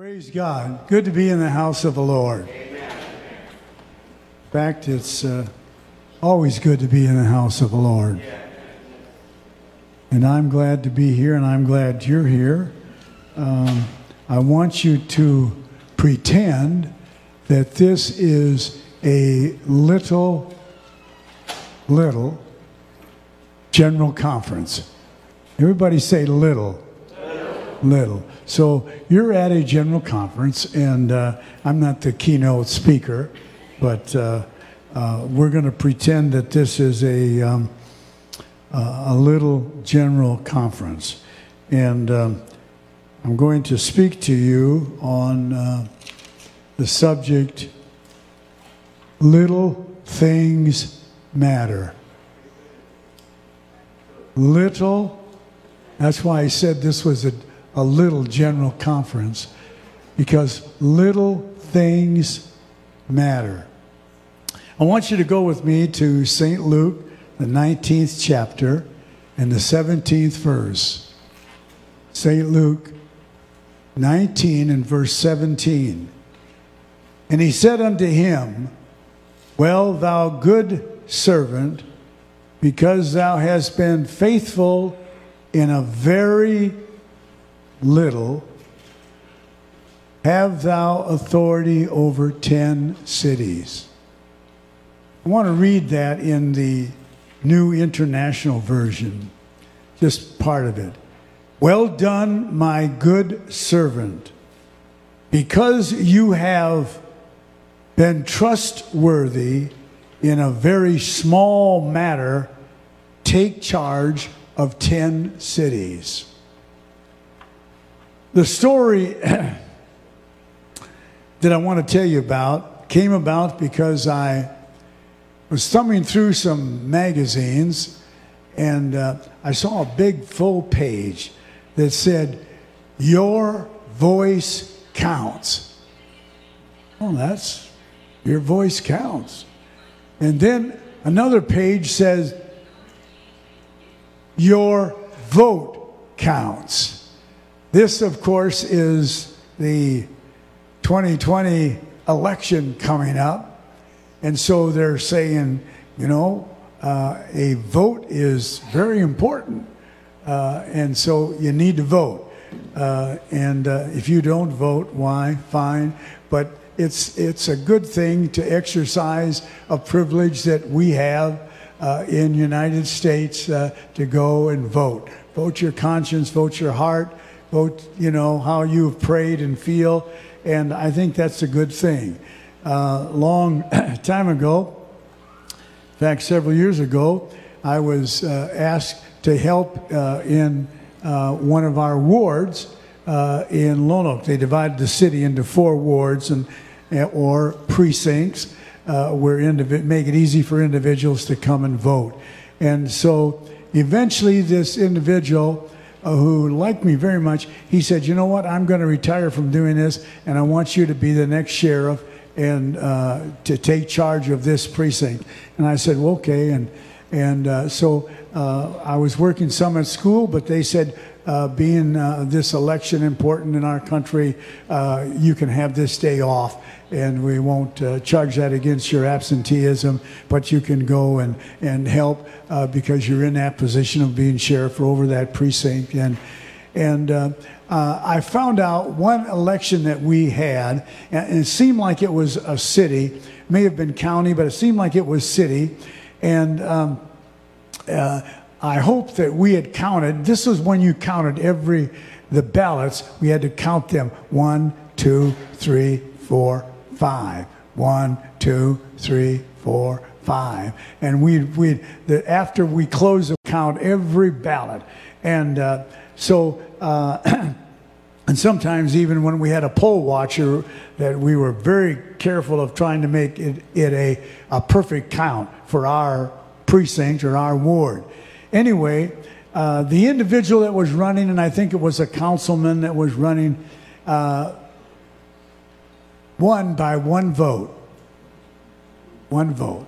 Praise God. Good to be in the house of the Lord. In fact, it's uh, always good to be in the house of the Lord. And I'm glad to be here, and I'm glad you're here. Um, I want you to pretend that this is a little, little general conference. Everybody say little. Little. So you're at a general conference, and uh, I'm not the keynote speaker, but uh, uh, we're going to pretend that this is a, um, a little general conference. And um, I'm going to speak to you on uh, the subject Little Things Matter. Little, that's why I said this was a a little general conference because little things matter. I want you to go with me to St. Luke, the 19th chapter, and the 17th verse. St. Luke 19 and verse 17. And he said unto him, Well, thou good servant, because thou hast been faithful in a very little, have thou authority over ten cities. I want to read that in the New International Version, just part of it. Well done, my good servant. Because you have been trustworthy in a very small matter, take charge of 10 cities. The story that I want to tell you about came about because I was thumbing through some magazines and uh, I saw a big full page that said, Your voice counts. Well, that's your voice counts. And then another page says, Your vote counts. This, of course, is the 2020 election coming up. And so they're saying, you know, uh, a vote is very important. Uh, and so you need to vote. Uh, and uh, if you don't vote, why? Fine. But it's, it's a good thing to exercise a privilege that we have uh, in United States uh, to go and vote. Vote your conscience, vote your heart, vote, you know, how you've prayed and feel. And I think that's a good thing. Uh, long time ago, in fact, several years ago, I was uh, asked to help uh, in uh, one of our wards uh, in Lone Oak. They divided the city into four wards and eh, or precincts uh, where indiv- make it easy for individuals to come and vote. And so eventually, this individual uh, who liked me very much, he said, You know what? I'm going to retire from doing this, and I want you to be the next sheriff and uh, to take charge of this precinct. And I said, well, Okay. And, and uh, so uh, I was working some at school, but they said, uh, being uh, this election important in our country, you can have this day off and we won't uh, charge that against your absenteeism, but you can go and, and help uh, because you're in that position of being sheriff over that precinct. And, and uh, uh, I found out one election that we had, and it seemed like it was a city, may have been county, but it seemed like it was city. And um, uh, I hope that we had counted, this was when you counted every, the ballots, we had to count them one, two, three, four, five. One, two, three, four, five. And we we after we close the count every ballot, and uh, so. Uh, and sometimes even when we had a poll watcher that we were very careful of trying to make it, it a, a perfect count for our precinct or our ward anyway uh, the individual that was running and i think it was a councilman that was running uh, won by one vote. One vote.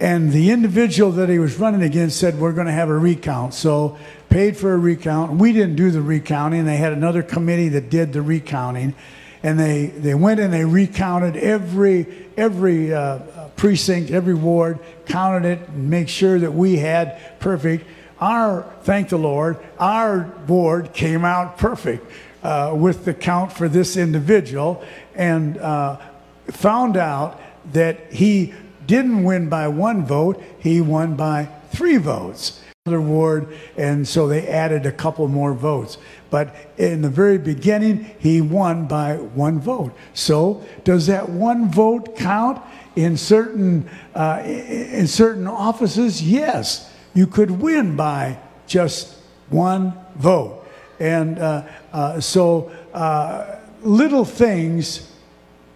And the individual that he was running against said, We're going to have a recount. So paid for a recount. We didn't do the recounting. They had another committee that did the recounting. And they, they went and they recounted every, every uh, precinct, every ward, counted it, and make sure that we had perfect. Our, thank the Lord, our board came out perfect uh, with the count for this individual and uh, found out that he didn't win by one vote, he won by three votes. Another ward, and so they added a couple more votes. But in the very beginning, he won by one vote. So, does that one vote count in certain uh, in certain offices? Yes, you could win by just one vote, and uh, uh, so uh, little things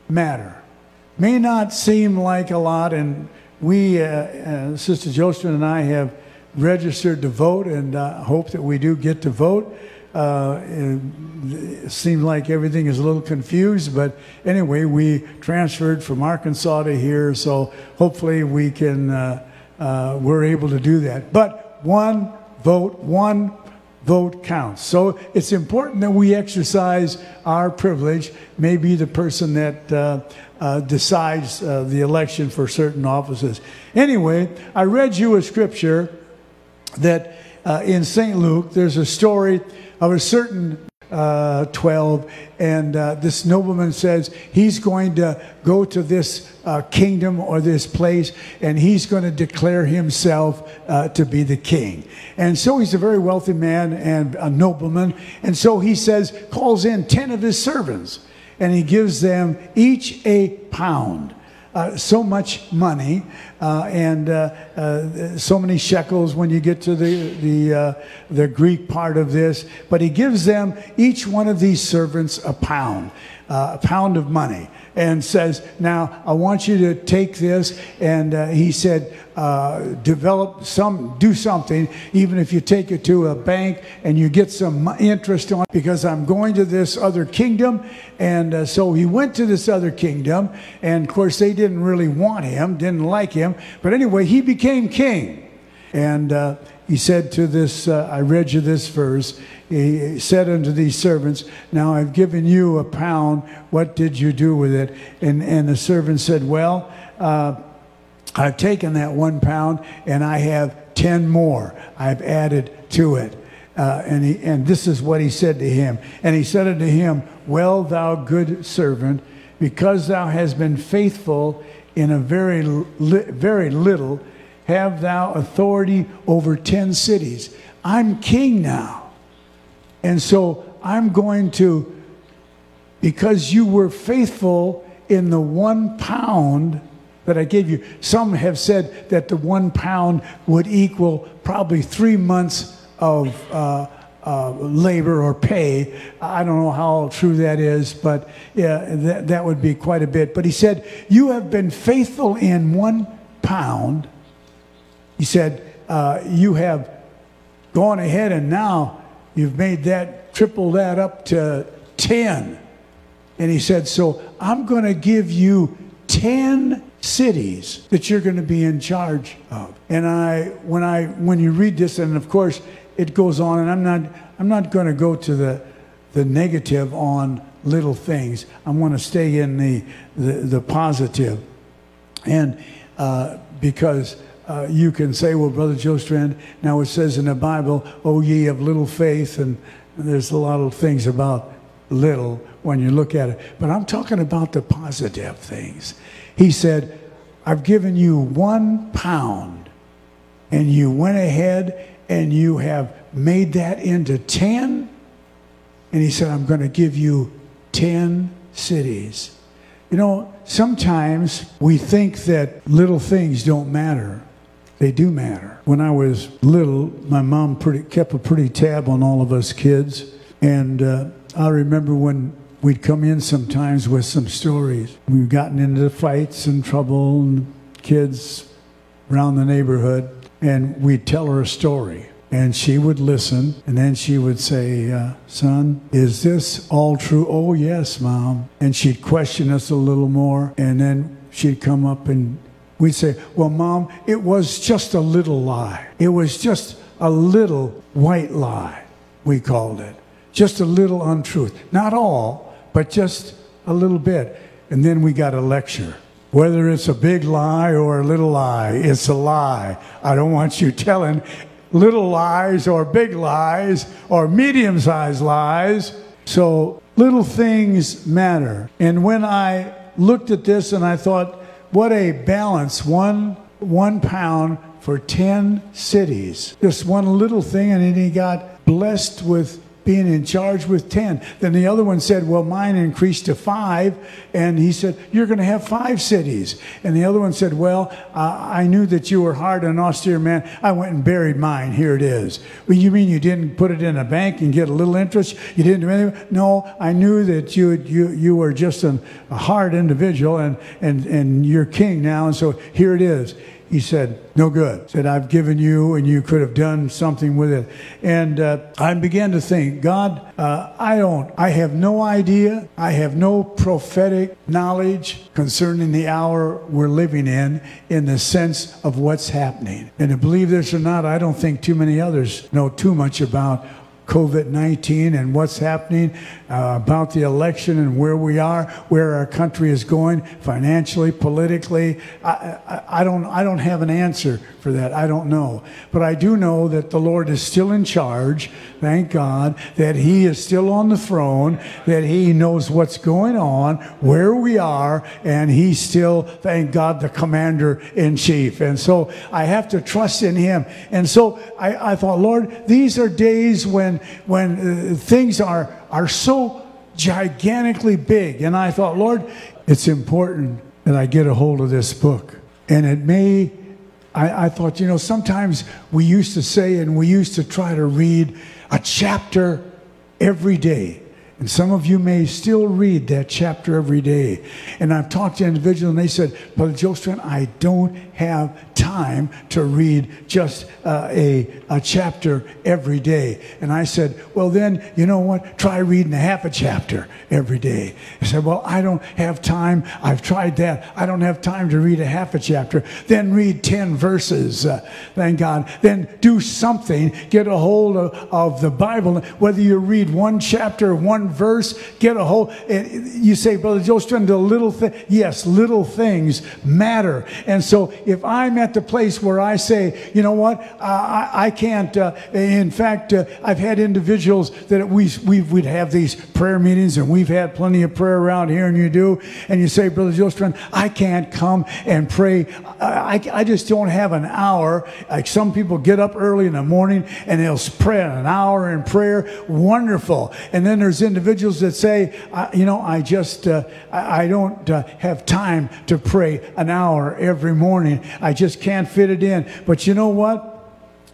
matter. May not seem like a lot, and we, uh, uh, Sister Joseph and I, have registered to vote, and hope that we do get to vote. Uh, it seemed like everything is a little confused, but anyway, we transferred from Arkansas to here, so hopefully we can, uh, uh, we're able to do that. But one vote, one vote counts. So it's important that we exercise our privilege. Maybe the person that uh, uh, decides uh, the election for certain offices. Anyway, I read you a scripture that uh, in St. Luke, there's a story of a certain uh, 12, and uh, this nobleman says he's going to go to this uh, kingdom or this place, and he's going to declare himself uh, to be the king. And so he's a very wealthy man and a nobleman, and so he says, calls in 10 of his servants, and he gives them each a pound uh, so much money uh, and uh, uh, so many shekels when you get to the the the Greek part of this. But he gives them each one of these servants a pound, a pound of money and says, Now, I want you to take this. And uh, he said, uh, Develop some, do something, even if you take it to a bank and you get some interest on it, because I'm going to this other kingdom. And uh, so he went to this other kingdom. And of course, they didn't really want him, didn't like him. But anyway, he became king. And uh, he said to this, uh, I read you this verse. He said unto these servants, Now I've given you a pound. What did you do with it? And, and the servant said, Well, uh, I've taken that one pound and I have 10 more. I've added to it. Uh, and, he, and this is what he said to him. And he said unto him, Well, thou good servant, because thou hast been faithful in a very, li- very little, have thou authority over 10 cities. I'm king now. And so I'm going to, because you were faithful in the one pound that I gave you. Some have said that the one pound would equal probably three months of uh, uh, labor or pay. I don't know how true that is, but yeah, that, that would be quite a bit. But he said, You have been faithful in one pound he said, uh, You have gone ahead and now you've made that, triple that up to 10. And he said, So I'm going to give you 10 cities that you're going to be in charge of. And I, when I, when you read this, and of course it goes on, and I'm not, I'm not going to go to the, the negative on little things. I want to stay in the, the, the positive. And uh, because uh, you can say, well, Brother Joe Strand, now it says in the Bible, oh, ye of little faith, and there's a lot of things about little when you look at it. But I'm talking about the positive things. He said, I've given you one pound, and you went ahead and you have made that into 10. And he said, I'm going to give you 10 cities. You know, sometimes we think that little things don't matter they do matter. When I was little, my mom pretty, kept a pretty tab on all of us kids. And uh, I remember when we'd come in sometimes with some stories. We've gotten into fights and trouble and kids around the neighborhood, and we'd tell her a story. And she would listen, and then she would say, uh, Son, is this all true? Oh, yes, Mom. And she'd question us a little more, and then she'd come up and We'd say, Well, mom, it was just a little lie. It was just a little white lie, we called it. Just a little untruth. Not all, but just a little bit. And then we got a lecture. Whether it's a big lie or a little lie, it's a lie. I don't want you telling little lies or big lies or medium sized lies. So little things matter. And when I looked at this and I thought, what a balance. One, one pound for 10 cities. Just one little thing, and then he got blessed with being in charge with 10. Then the other one said, Well, mine increased to five. And he said, You're going to have five cities. And the other one said, Well, uh, I knew that you were hard and austere man. I went and buried mine. Here it is. Well, you mean you didn't put it in a bank and get a little interest? You didn't do anything? No, I knew that you, you, you were just an, a hard individual and, and, and you're king now. And so here it is. He said, No good. Said, I've given you and you could have done something with it. And uh, I began to think, God, uh, I don't, I have no idea. I have no prophetic knowledge concerning the hour we're living in, in the sense of what's happening. And to believe this or not, I don't think too many others know too much about COVID 19 and what's happening uh, about the election and where we are, where our country is going financially, politically. I, I, I, don't, I don't have an answer for that. I don't know. But I do know that the Lord is still in charge. Thank God that He is still on the throne, that He knows what's going on, where we are, and He's still, thank God, the commander in chief. And so I have to trust in Him. And so I, I thought, Lord, these are days when, when uh, things are are so gigantically big. And I thought, Lord, it's important that I get a hold of this book. And it may, I, I, thought, you know, sometimes we used to say and we used to try to read a chapter every day. And some of you may still read that chapter every day. And I've talked to individuals and they said, Brother Joseph, I don't have time to read just uh, a, a chapter every day. And I said, Well, then, you know what? Try reading half a chapter every day. I said, Well, I don't have time. I've tried that. I don't have time to read a half a chapter. Then read 10 verses, uh, thank God. Then do something. Get a hold of, of the Bible. Whether you read one chapter, one verse, get a hold. You say, Brother Joseph, the little thing. Yes, little things matter. And so if I'm at the place where I say, you know what, I, I, can't, uh, in fact, uh, I've had individuals that we, we would have these prayer meetings and we've had plenty of prayer around here and you do, and you say, Brother Jostran, I can't come and pray. I, I, just don't have an hour. Like some people get up early in the morning and they'll pray an hour in prayer. Wonderful. And then there's individuals that say, you know, I just, uh, I, I, don't uh, have time to pray an hour every morning. I just can't fit it in. But you know what?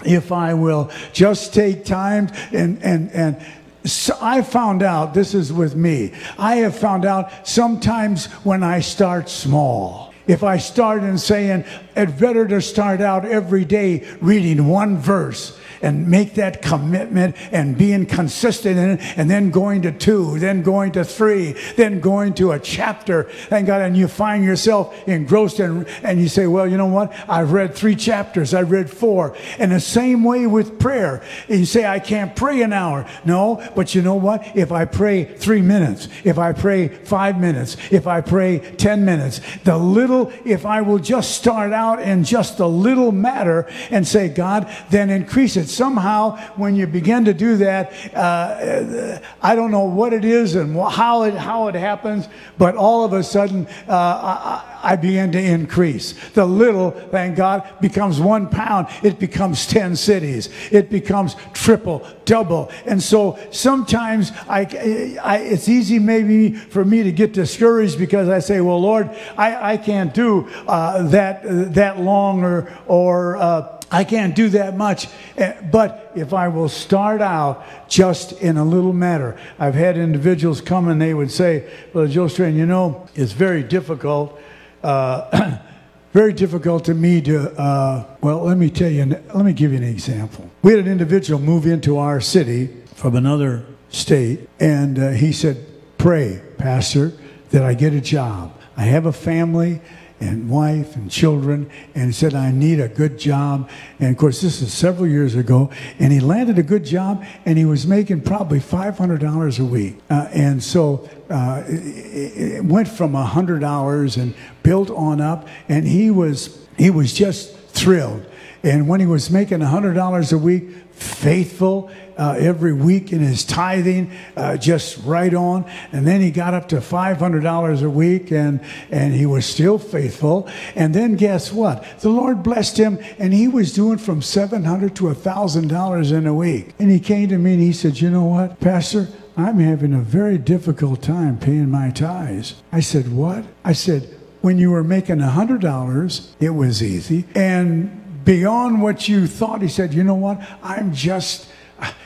If I will just take time and, and, and, so I found out, this is with me, I have found out sometimes when I start small, if I start in saying, it's better to start out every day reading one verse and make that commitment and being consistent in it, and then going to two, then going to three, then going to a chapter. Thank God. And you find yourself engrossed and, and you say, Well, you know what? I've read three chapters, I've read four. And the same way with prayer. You say, I can't pray an hour. No, but you know what? If I pray three minutes, if I pray five minutes, if I pray 10 minutes, the little, if I will just start out in just a little matter and say, God, then increase it somehow, when you begin to do that, uh, I don't know what it is and how it, how it happens, but all of a sudden, uh, I, I begin to increase. The little, thank God, becomes one pound. It becomes 10 cities. It becomes triple, double. And so sometimes I, I, it's easy maybe for me to get discouraged because I say, well, Lord, I, I can't do uh, that, that long or, or uh, I can't do that much. Eh, but if I will start out just in a little matter, I've had individuals come and they would say, Well, Joe Strain, you know, it's very difficult. Uh, very difficult to me to, uh, well, let me tell you, let me give you an example. We had an individual move into our city from another state, and uh, he said, Pray, Pastor, that I get a job. I have a family and wife and children and said, I need a good job. And of course, this is several years ago. And he landed a good job and he was making probably $500 a week. Uh, and so uh, it, it went from $100 and built on up. And he was, he was just thrilled. And when he was making $100 a week, faithful uh, every week in his tithing, uh, just right on. And then he got up to $500 a week and, and he was still faithful. And then guess what? The Lord blessed him and he was doing from $700 to $1,000 in a week. And he came to me and he said, You know what, Pastor? I'm having a very difficult time paying my tithes. I said, What? I said, When you were making $100, it was easy. And beyond what you thought. He said, You know what? I'm just,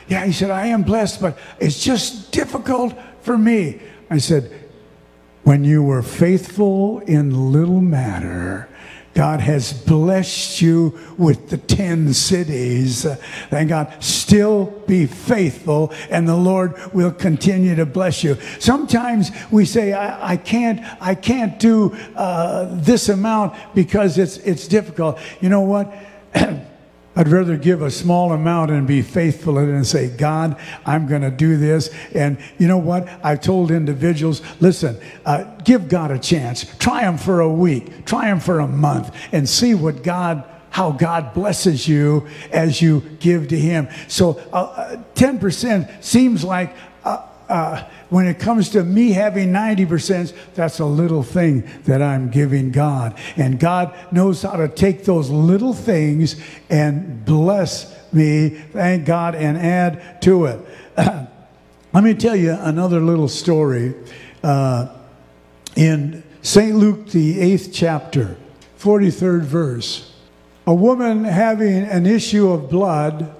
yeah, he said, I am blessed, but it's just difficult for me. I said, When you were faithful in little matter, God has blessed you with the 10 cities. Thank God. Still be faithful, and the Lord will continue to bless you. Sometimes we say, I, I can't, I can't do uh, this amount because it's, it's difficult. You know what? I'd rather give a small amount and be faithful in it and say, God, I'm going to do this. And you know what? I've told individuals, listen, uh, give God a chance. Try Him for a week, try Him for a month, and see what God how God blesses you as you give to Him. So uh, 10% uh, seems like uh, when it comes to me having 90%, that's a little thing that I'm giving God. And God knows how to take those little things and bless me, thank God, and add to it. Let me tell you another little story. Uh, in St. Luke, the eighth chapter, 43rd verse, a woman having an issue of blood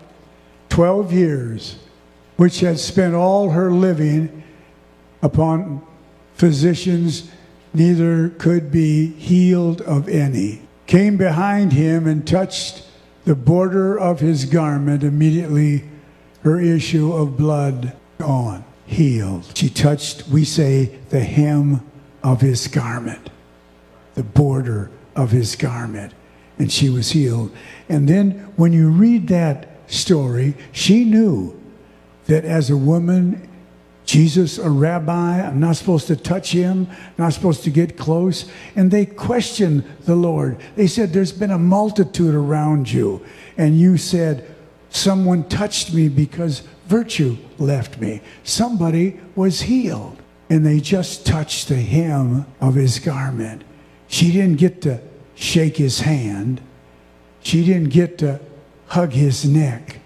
12 years which had spent all her living upon physicians, neither could be healed of any, came behind him and touched the border of his garment. Immediately, her issue of blood gone, healed. She touched, we say, the hem of his garment, the border of his garment, and she was healed. And then when you read that story, she knew that as a woman, Jesus, a rabbi, I'm not supposed to touch him, not supposed to get close. And they questioned the Lord. They said, There's been a multitude around you. And you said, Someone touched me because virtue left me. Somebody was healed. And they just touched the hem of his garment. She didn't get to shake his hand, she didn't get to hug his neck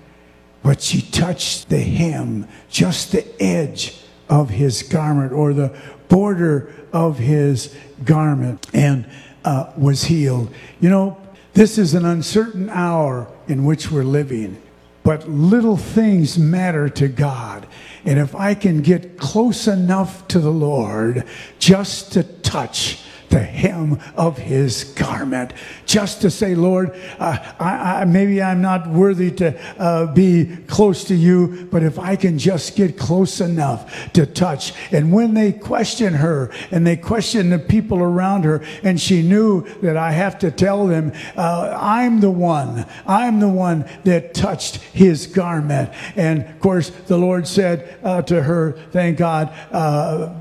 but she touched the hem, just the edge of his garment or the border of his garment, and uh, was healed. You know, this is an uncertain hour in which we're living, but little things matter to God. And if I can get close enough to the Lord just to touch, the hem of his garment, just to say, Lord, uh, I, I, maybe I'm not worthy to uh, be close to you, but if I can just get close enough to touch. And when they questioned her and they questioned the people around her, and she knew that I have to tell them, uh, I'm the one, I'm the one that touched his garment. And of course, the Lord said uh, to her, Thank God uh,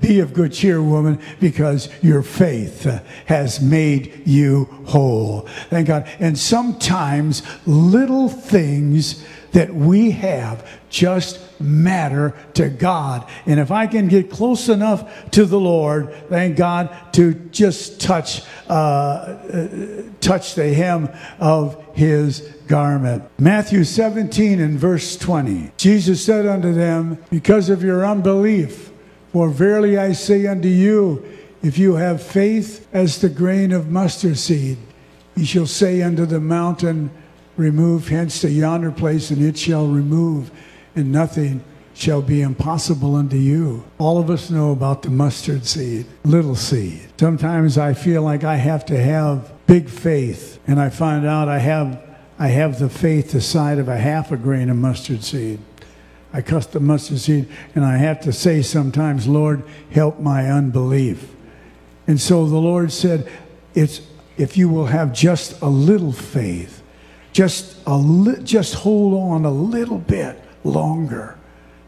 be of good cheer, woman, because your faith has made you whole. Thank God. And sometimes little things that we have just matter to God. And if I can get close enough to the Lord, thank God, to just touch, uh, uh, touch the hem of his garment. Matthew 17 and verse 20. Jesus said unto them, Because of your unbelief, for verily I say unto you, if you have faith as the grain of mustard seed, ye shall say unto the mountain, Remove hence to yonder place, and it shall remove, and nothing shall be impossible unto you. All of us know about the mustard seed, little seed. Sometimes I feel like I have to have big faith, and I find out I have I have the faith the size of a half a grain of mustard seed. I cuss the mustard seed, and I have to say sometimes, Lord, help my unbelief. And so the Lord said, it's if you will have just a little faith, just a li- just hold on a little bit longer.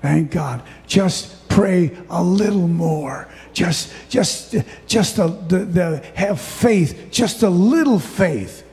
Thank God. Just pray a little more. Just just just a, the, the have faith, just a little faith.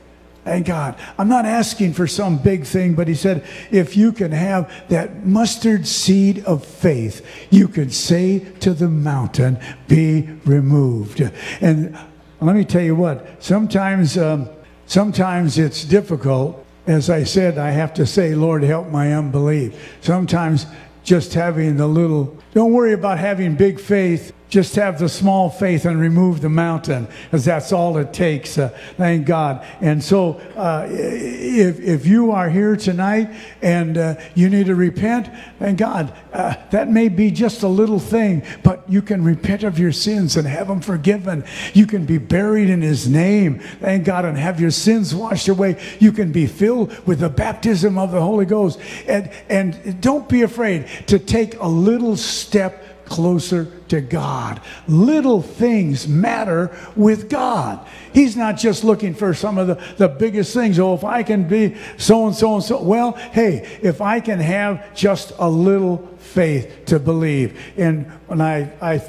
Thank God. I'm not asking for some big thing, but he said, if you can have that mustard seed of faith, you can say to the mountain, be removed. And let me tell you what, sometimes, um, sometimes it's difficult. As I said, I have to say, Lord, help my unbelief. Sometimes just having the little, don't worry about having big faith just have the small faith and remove the mountain, because that's all it takes. Uh, thank God. And so, uh, if, if you are here tonight and uh, you need to repent, thank God, uh, that may be just a little thing, but you can repent of your sins and have them forgiven. You can be buried in His name, thank God, and have your sins washed away. You can be filled with the baptism of the Holy Ghost. And, and don't be afraid to take a little step closer to God. Little things matter with God. He's not just looking for some of the, the biggest things. Oh, if I can be so and so and so. Well, hey, if I can have just a little faith to believe. And when I, I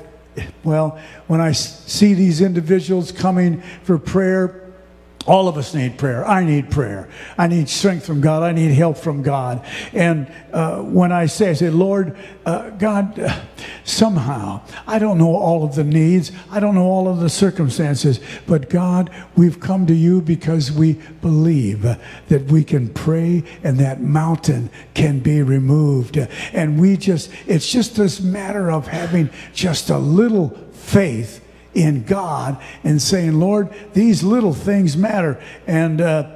well, when I see these individuals coming for prayer, all of us need prayer. I need prayer. I need strength from God. I need help from God. And uh, when I say, I say, Lord, uh, God, uh, somehow, I don't know all of the needs. I don't know all of the circumstances. But God, we've come to you because we believe that we can pray and that mountain can be removed. And we just, it's just this matter of having just a little faith in God and saying, Lord, these little things matter. And uh,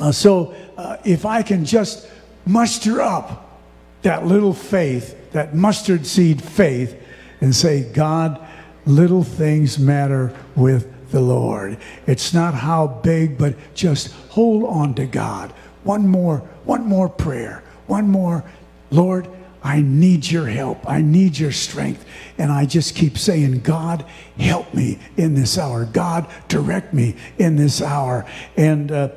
uh, so uh, if I can just muster up that little faith, that mustard seed faith, and say, God, little things matter with the Lord. It's not how big, but just hold on to God. One more, one more prayer, one more, Lord, I need your help. I need your strength. And I just keep saying, God, help me in this hour. God, direct me in this hour. And uh,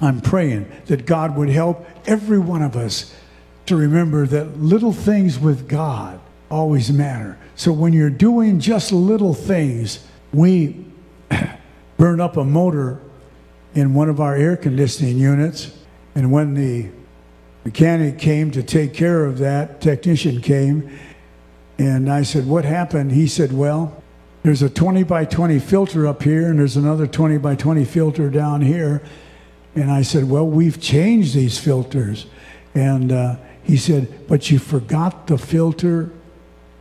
I'm praying that God would help every one of us to remember that little things with God always matter. So when you're doing just little things, we burn up a motor in one of our air conditioning units. And when the mechanic came to take care of that. Technician came. And I said, What happened? He said, Well, there's a 20 by 20 filter up here, and there's another 20 by 20 filter down here. And I said, Well, we've changed these filters. And uh, he said, But you forgot the filter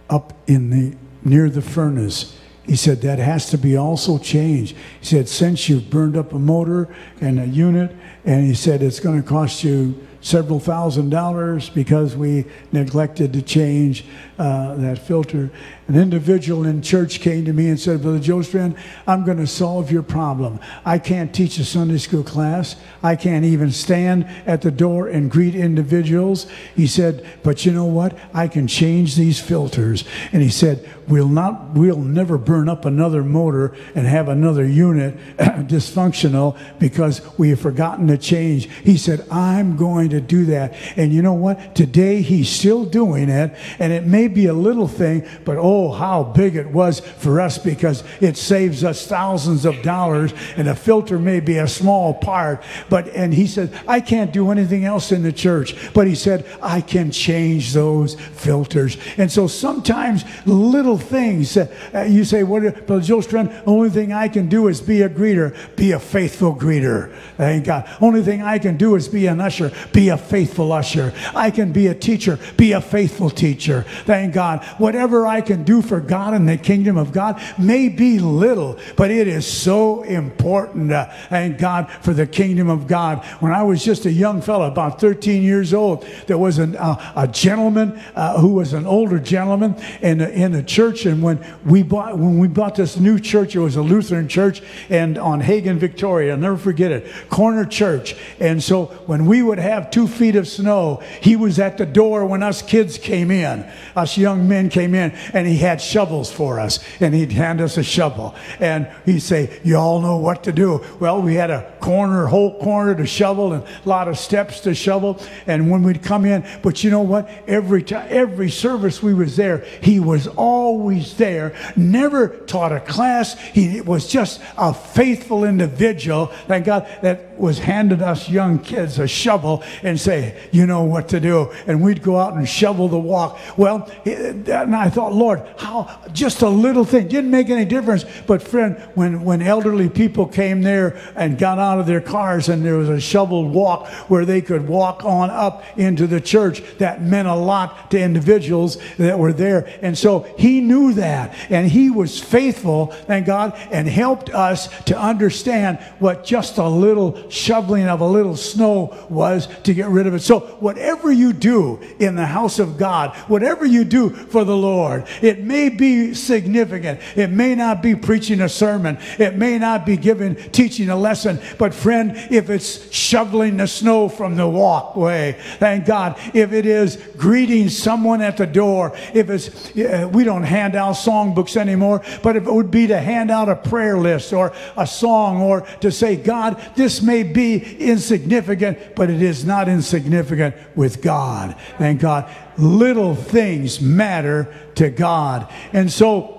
up in the near the furnace. He said, That has to be also changed. He said, Since you've burned up a motor and a unit, and he said, It's going to cost you several thousand dollars because we neglected to change uh, that filter. An individual in church came to me and said, Brother Jostrand, I'm going to solve your problem. I can't teach a Sunday school class. I can't even stand at the door and greet individuals. He said, but you know what? I can change these filters. And he said, we'll not, we'll never burn up another motor and have another unit dysfunctional because we have forgotten to change. He said, I'm going to do that. And you know what? Today he's still doing it. And it may be a little thing, but oh, how big it was for us because it saves us thousands of dollars. And a filter may be a small part. But, and he said, I can't do anything else in the church. But he said, I can change those filters. And so sometimes little things, uh, you say, what, Brother Joe Strand, only thing I can do is be a greeter, be a faithful greeter. Thank God. Only thing I can do is be an usher, be a faithful usher. I can be a teacher, be a faithful teacher. Thank God. Whatever I can do for God in the kingdom of God may be little, but it is so important. Uh, thank God for the kingdom of God. When I was just a young fellow, about 13 years old, there was an, uh, a gentleman uh, who was an older gentleman in the, in the church. And when we bought when we bought this new church, it was a Lutheran church, and on Hagen, Victoria, I'll never forget it, corner church. And so when we would have two feet of snow. He was at the door when us kids came in, us young men came in, and he had shovels for us. And he'd hand us a shovel. And he'd say, You all know what to do. Well, we had a corner, whole corner to shovel and a lot of steps to shovel. And when we'd come in, but you know what? Every time, every service we was there, he was always there, never taught a class. He was just a faithful individual. Thank God that was handing us young kids a shovel and say, you know what to do. And we'd go out and shovel the walk. Well, and I thought, Lord, how just a little thing didn't make any difference. But friend, when, when elderly people came there and got out of their cars and there was a shoveled walk where they could walk on up into the church, that meant a lot to individuals that were there. And so he knew that and he was faithful, thank God, and helped us to understand what just a little shoveling of a little snow was to get rid of it. So, whatever you do in the house of God, whatever you do for the Lord, it may be significant. It may not be preaching a sermon, it may not be giving, teaching a lesson. But, friend, if it's shoveling the snow from the walkway, thank God. If it is greeting someone at the door, if it's, we don't hand out songbooks anymore, but if it would be to hand out a prayer list or a song or to say, God, this may be insignificant, but it is not insignificant with God. Thank God. Little things matter to God. And so,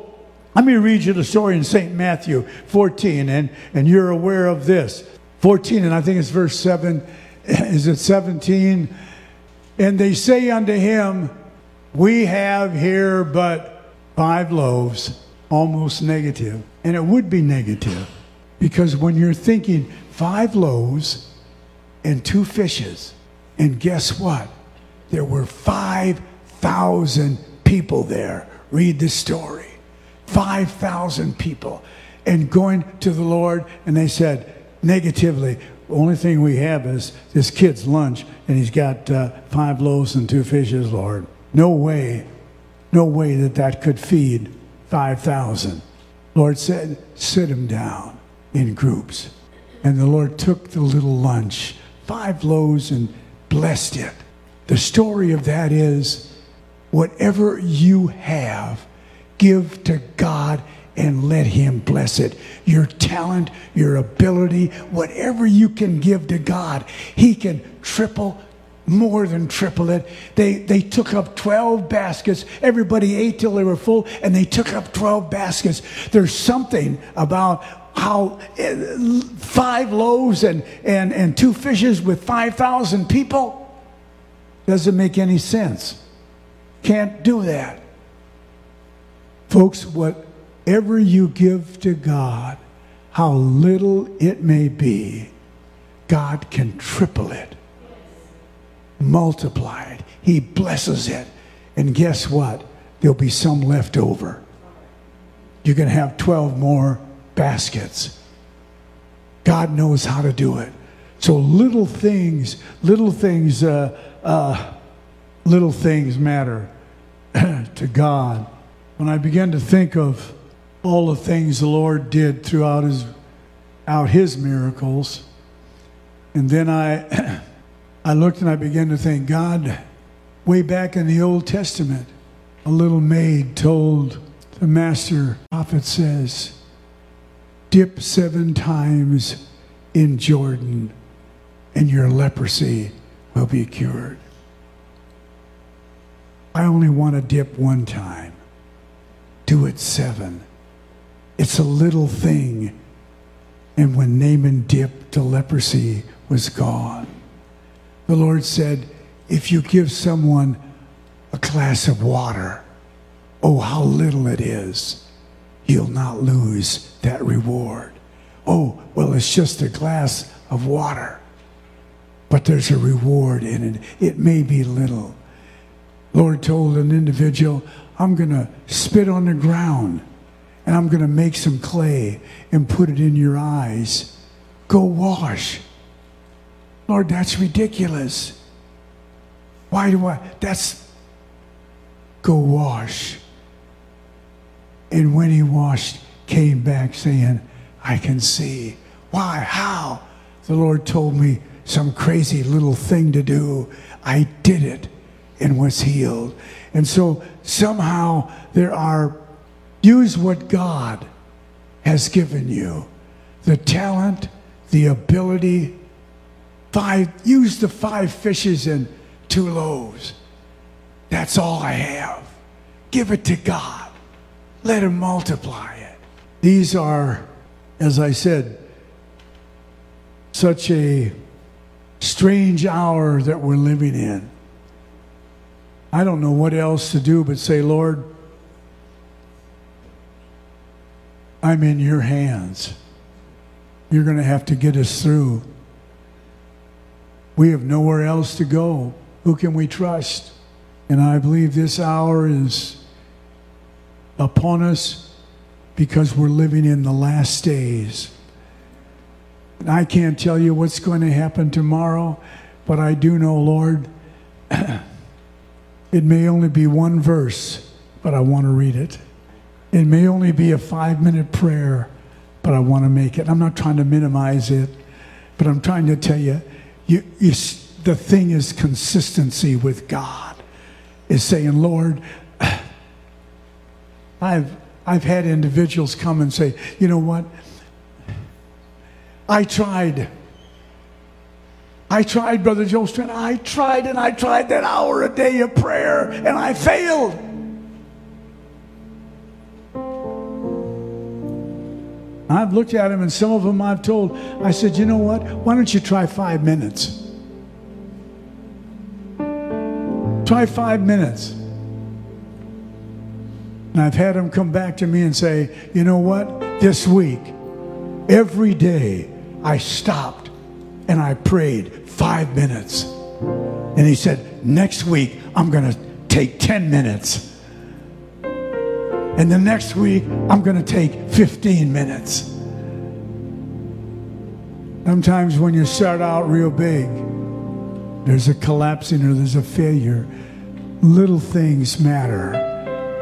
let me read you the story in St. Matthew 14, and, and you're aware of this. 14, and I think it's verse 7. Is it 17? And they say unto him, We have here but five loaves, almost negative. And it would be negative because when you're thinking five loaves and two fishes, and guess what? There were 5,000 people there. Read the story 5,000 people. And going to the Lord, and they said negatively, the only thing we have is this kid's lunch, and he's got uh, five loaves and two fishes, Lord. No way, no way that that could feed 5,000. Lord said, sit him down in groups. And the Lord took the little lunch, five loaves, and blessed it. The story of that is whatever you have, give to God and let Him bless it. Your talent, your ability, whatever you can give to God, He can triple, more than triple it. They, they took up 12 baskets. Everybody ate till they were full, and they took up 12 baskets. There's something about how eh, five loaves and, and, and two fishes with 5,000 people doesn't make any sense. Can't do that. Folks, whatever you give to God, how little it may be, God can triple it, multiply it. He blesses it. And guess what? There'll be some left over. You can have 12 more baskets. God knows how to do it. So little things, little things, uh, uh, little things matter to God. When I began to think of all the things the Lord did throughout His, out His miracles, and then I, I looked and I began to think, God, way back in the Old Testament, a little maid told the master prophet says, dip seven times in Jordan, and your leprosy will be cured. I only want to dip one time. Do it seven. It's a little thing. And when Naaman dipped, the leprosy was gone. The Lord said, if you give someone a glass of water, oh, how little it is, you'll not lose that reward. Oh, well, it's just a glass of water, but there's a reward in it. It may be little. Lord told an individual, I'm going to spit on the ground and I'm going to make some clay and put it in your eyes. Go wash. Lord, that's ridiculous. Why do I? That's. Go wash. And when he washed, came back saying, I can see. Why? How? The Lord told me some crazy little thing to do. I did it and was healed. And so somehow there are, use what God has given you the talent, the ability. Five, use the five fishes and two loaves. That's all I have. Give it to God. Let Him multiply it. These are, as I said, such a strange hour that we're living in. I don't know what else to do but say, Lord, I'm in your hands. You're going to have to get us through. We have nowhere else to go. Who can we trust? And I believe this hour is upon us because we're living in the last days. I can't tell you what's going to happen tomorrow, but I do know, Lord, it may only be one verse, but I want to read it. It may only be a five minute prayer, but I want to make it. I'm not trying to minimize it, but I'm trying to tell you, you, you the thing is consistency with God, is saying, Lord, I've, I've had individuals come and say, you know what? I tried. I tried, Brother Joe. I tried and I tried that hour a day of prayer and I failed. I've looked at them and some of them I've told, I said, you know what? Why don't you try five minutes? Try five minutes. And I've had them come back to me and say, you know what? This week, every day, I stopped and I prayed five minutes. And he said, next week, I'm going to take 10 minutes. And the next week, I'm going to take 15 minutes. Sometimes when you start out real big, there's a collapsing or there's a failure. Little things matter.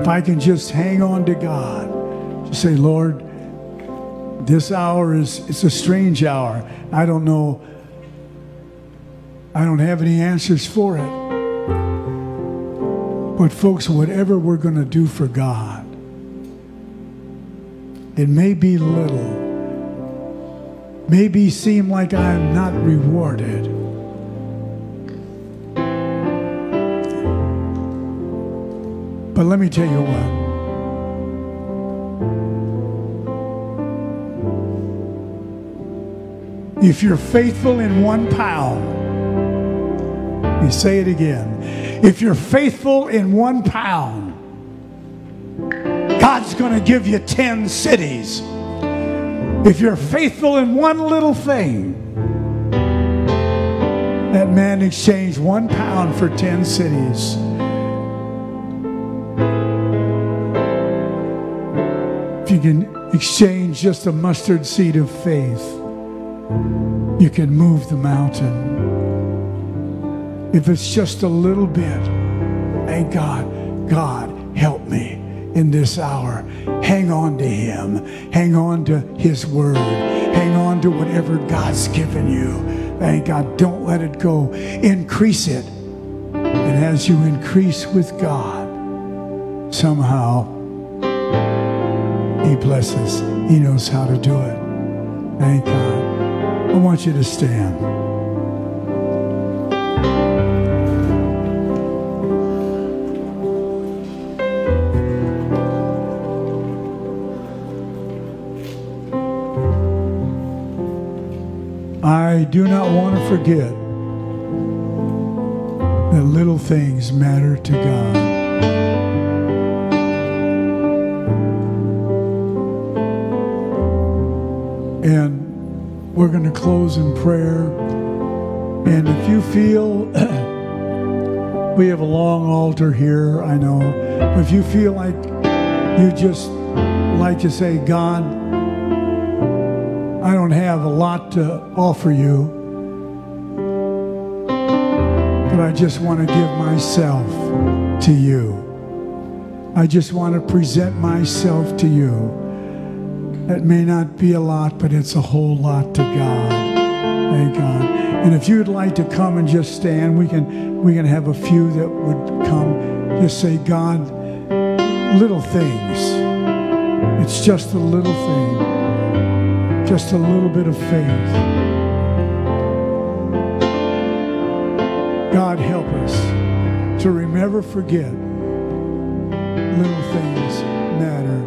If I can just hang on to God, say, Lord, this hour is it's a strange hour. I don't know. I don't have any answers for it. But folks, whatever we're going to do for God, it may be little, maybe seem like I'm not rewarded. But let me tell you what. If you're faithful in one pound, you say it again. If you're faithful in one pound, God's going to give you 10 cities. If you're faithful in one little thing, that man exchanged one pound for 10 cities. You can exchange just a mustard seed of faith, you can move the mountain. If it's just a little bit, thank God, God, help me in this hour. Hang on to Him. Hang on to His Word. Hang on to whatever God's given you. Thank God. Don't let it go. Increase it. And as you increase with God, somehow He blesses. He knows how to do it. Thank God. I want you to stand. I do not want to forget that little things matter to God. We're going to close in prayer. And if you feel we have a long altar here, I know. But if you feel like you just like to say, God, I don't have a lot to offer you, but I just want to give myself to you. I just want to present myself to you. It may not be a lot, but it's a whole lot to God. Thank God. And if you'd like to come and just stand, we can we can have a few that would come. Just say, God, little things. It's just a little thing. Just a little bit of faith. God help us to never forget little things matter